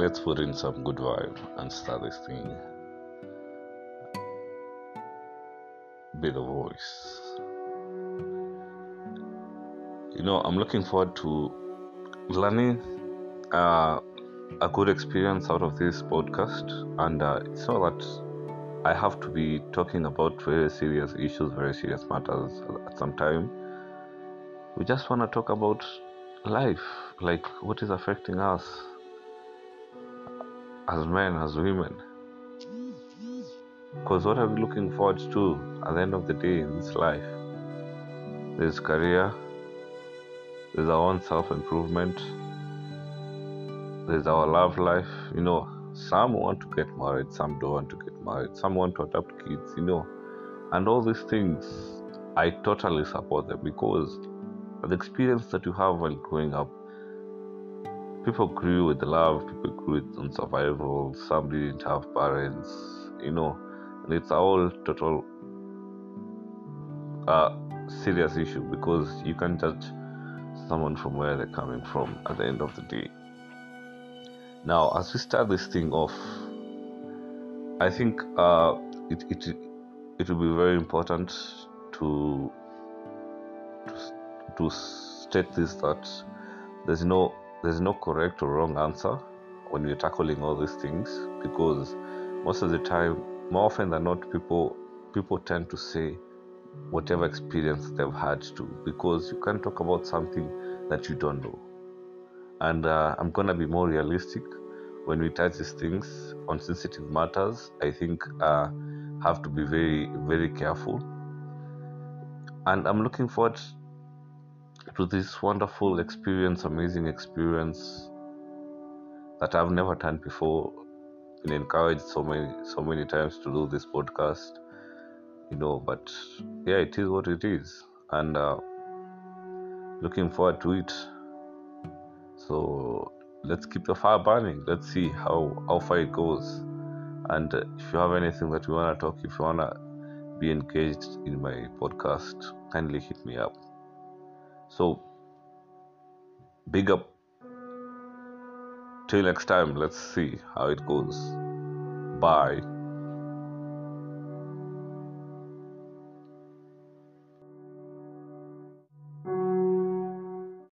let's put in some good vibe and start this thing. Be the voice. You know, I'm looking forward to learning uh, a good experience out of this podcast, and uh, it's not that I have to be talking about very serious issues, very serious matters at some time. We just want to talk about life, like what is affecting us as men, as women. Because what are we looking forward to at the end of the day in this life? There's career, there's our own self improvement, there's our love life. You know, some want to get married, some don't want to get married, some want to adopt kids, you know, and all these things. I totally support them because the experience that you have while growing up, people grew with love, people grew on survival, some didn't have parents, you know, and it's a whole total uh, serious issue because you can't judge someone from where they're coming from at the end of the day. Now, as we start this thing off, I think uh, it, it it will be very important to to to state this that there's no there's no correct or wrong answer when we're tackling all these things because most of the time more often than not people people tend to say whatever experience they've had to because you can't talk about something that you don't know. And uh, i'm gonna be more realistic. When we touch these things on sensitive matters i think uh, have to be very very careful. And i'm looking forward to this wonderful experience amazing experience that i've never done before. Been encouraged so many so many times to do this podcast you know but yeah it is what it is. And uh, looking forward to it. So let's keep the fire burning. Let's see how how far it goes. And uh, if you have anything that you want to talk if you want to be engaged in my podcast kindly hit me up so big up. Till next time let's see how it goes. Bye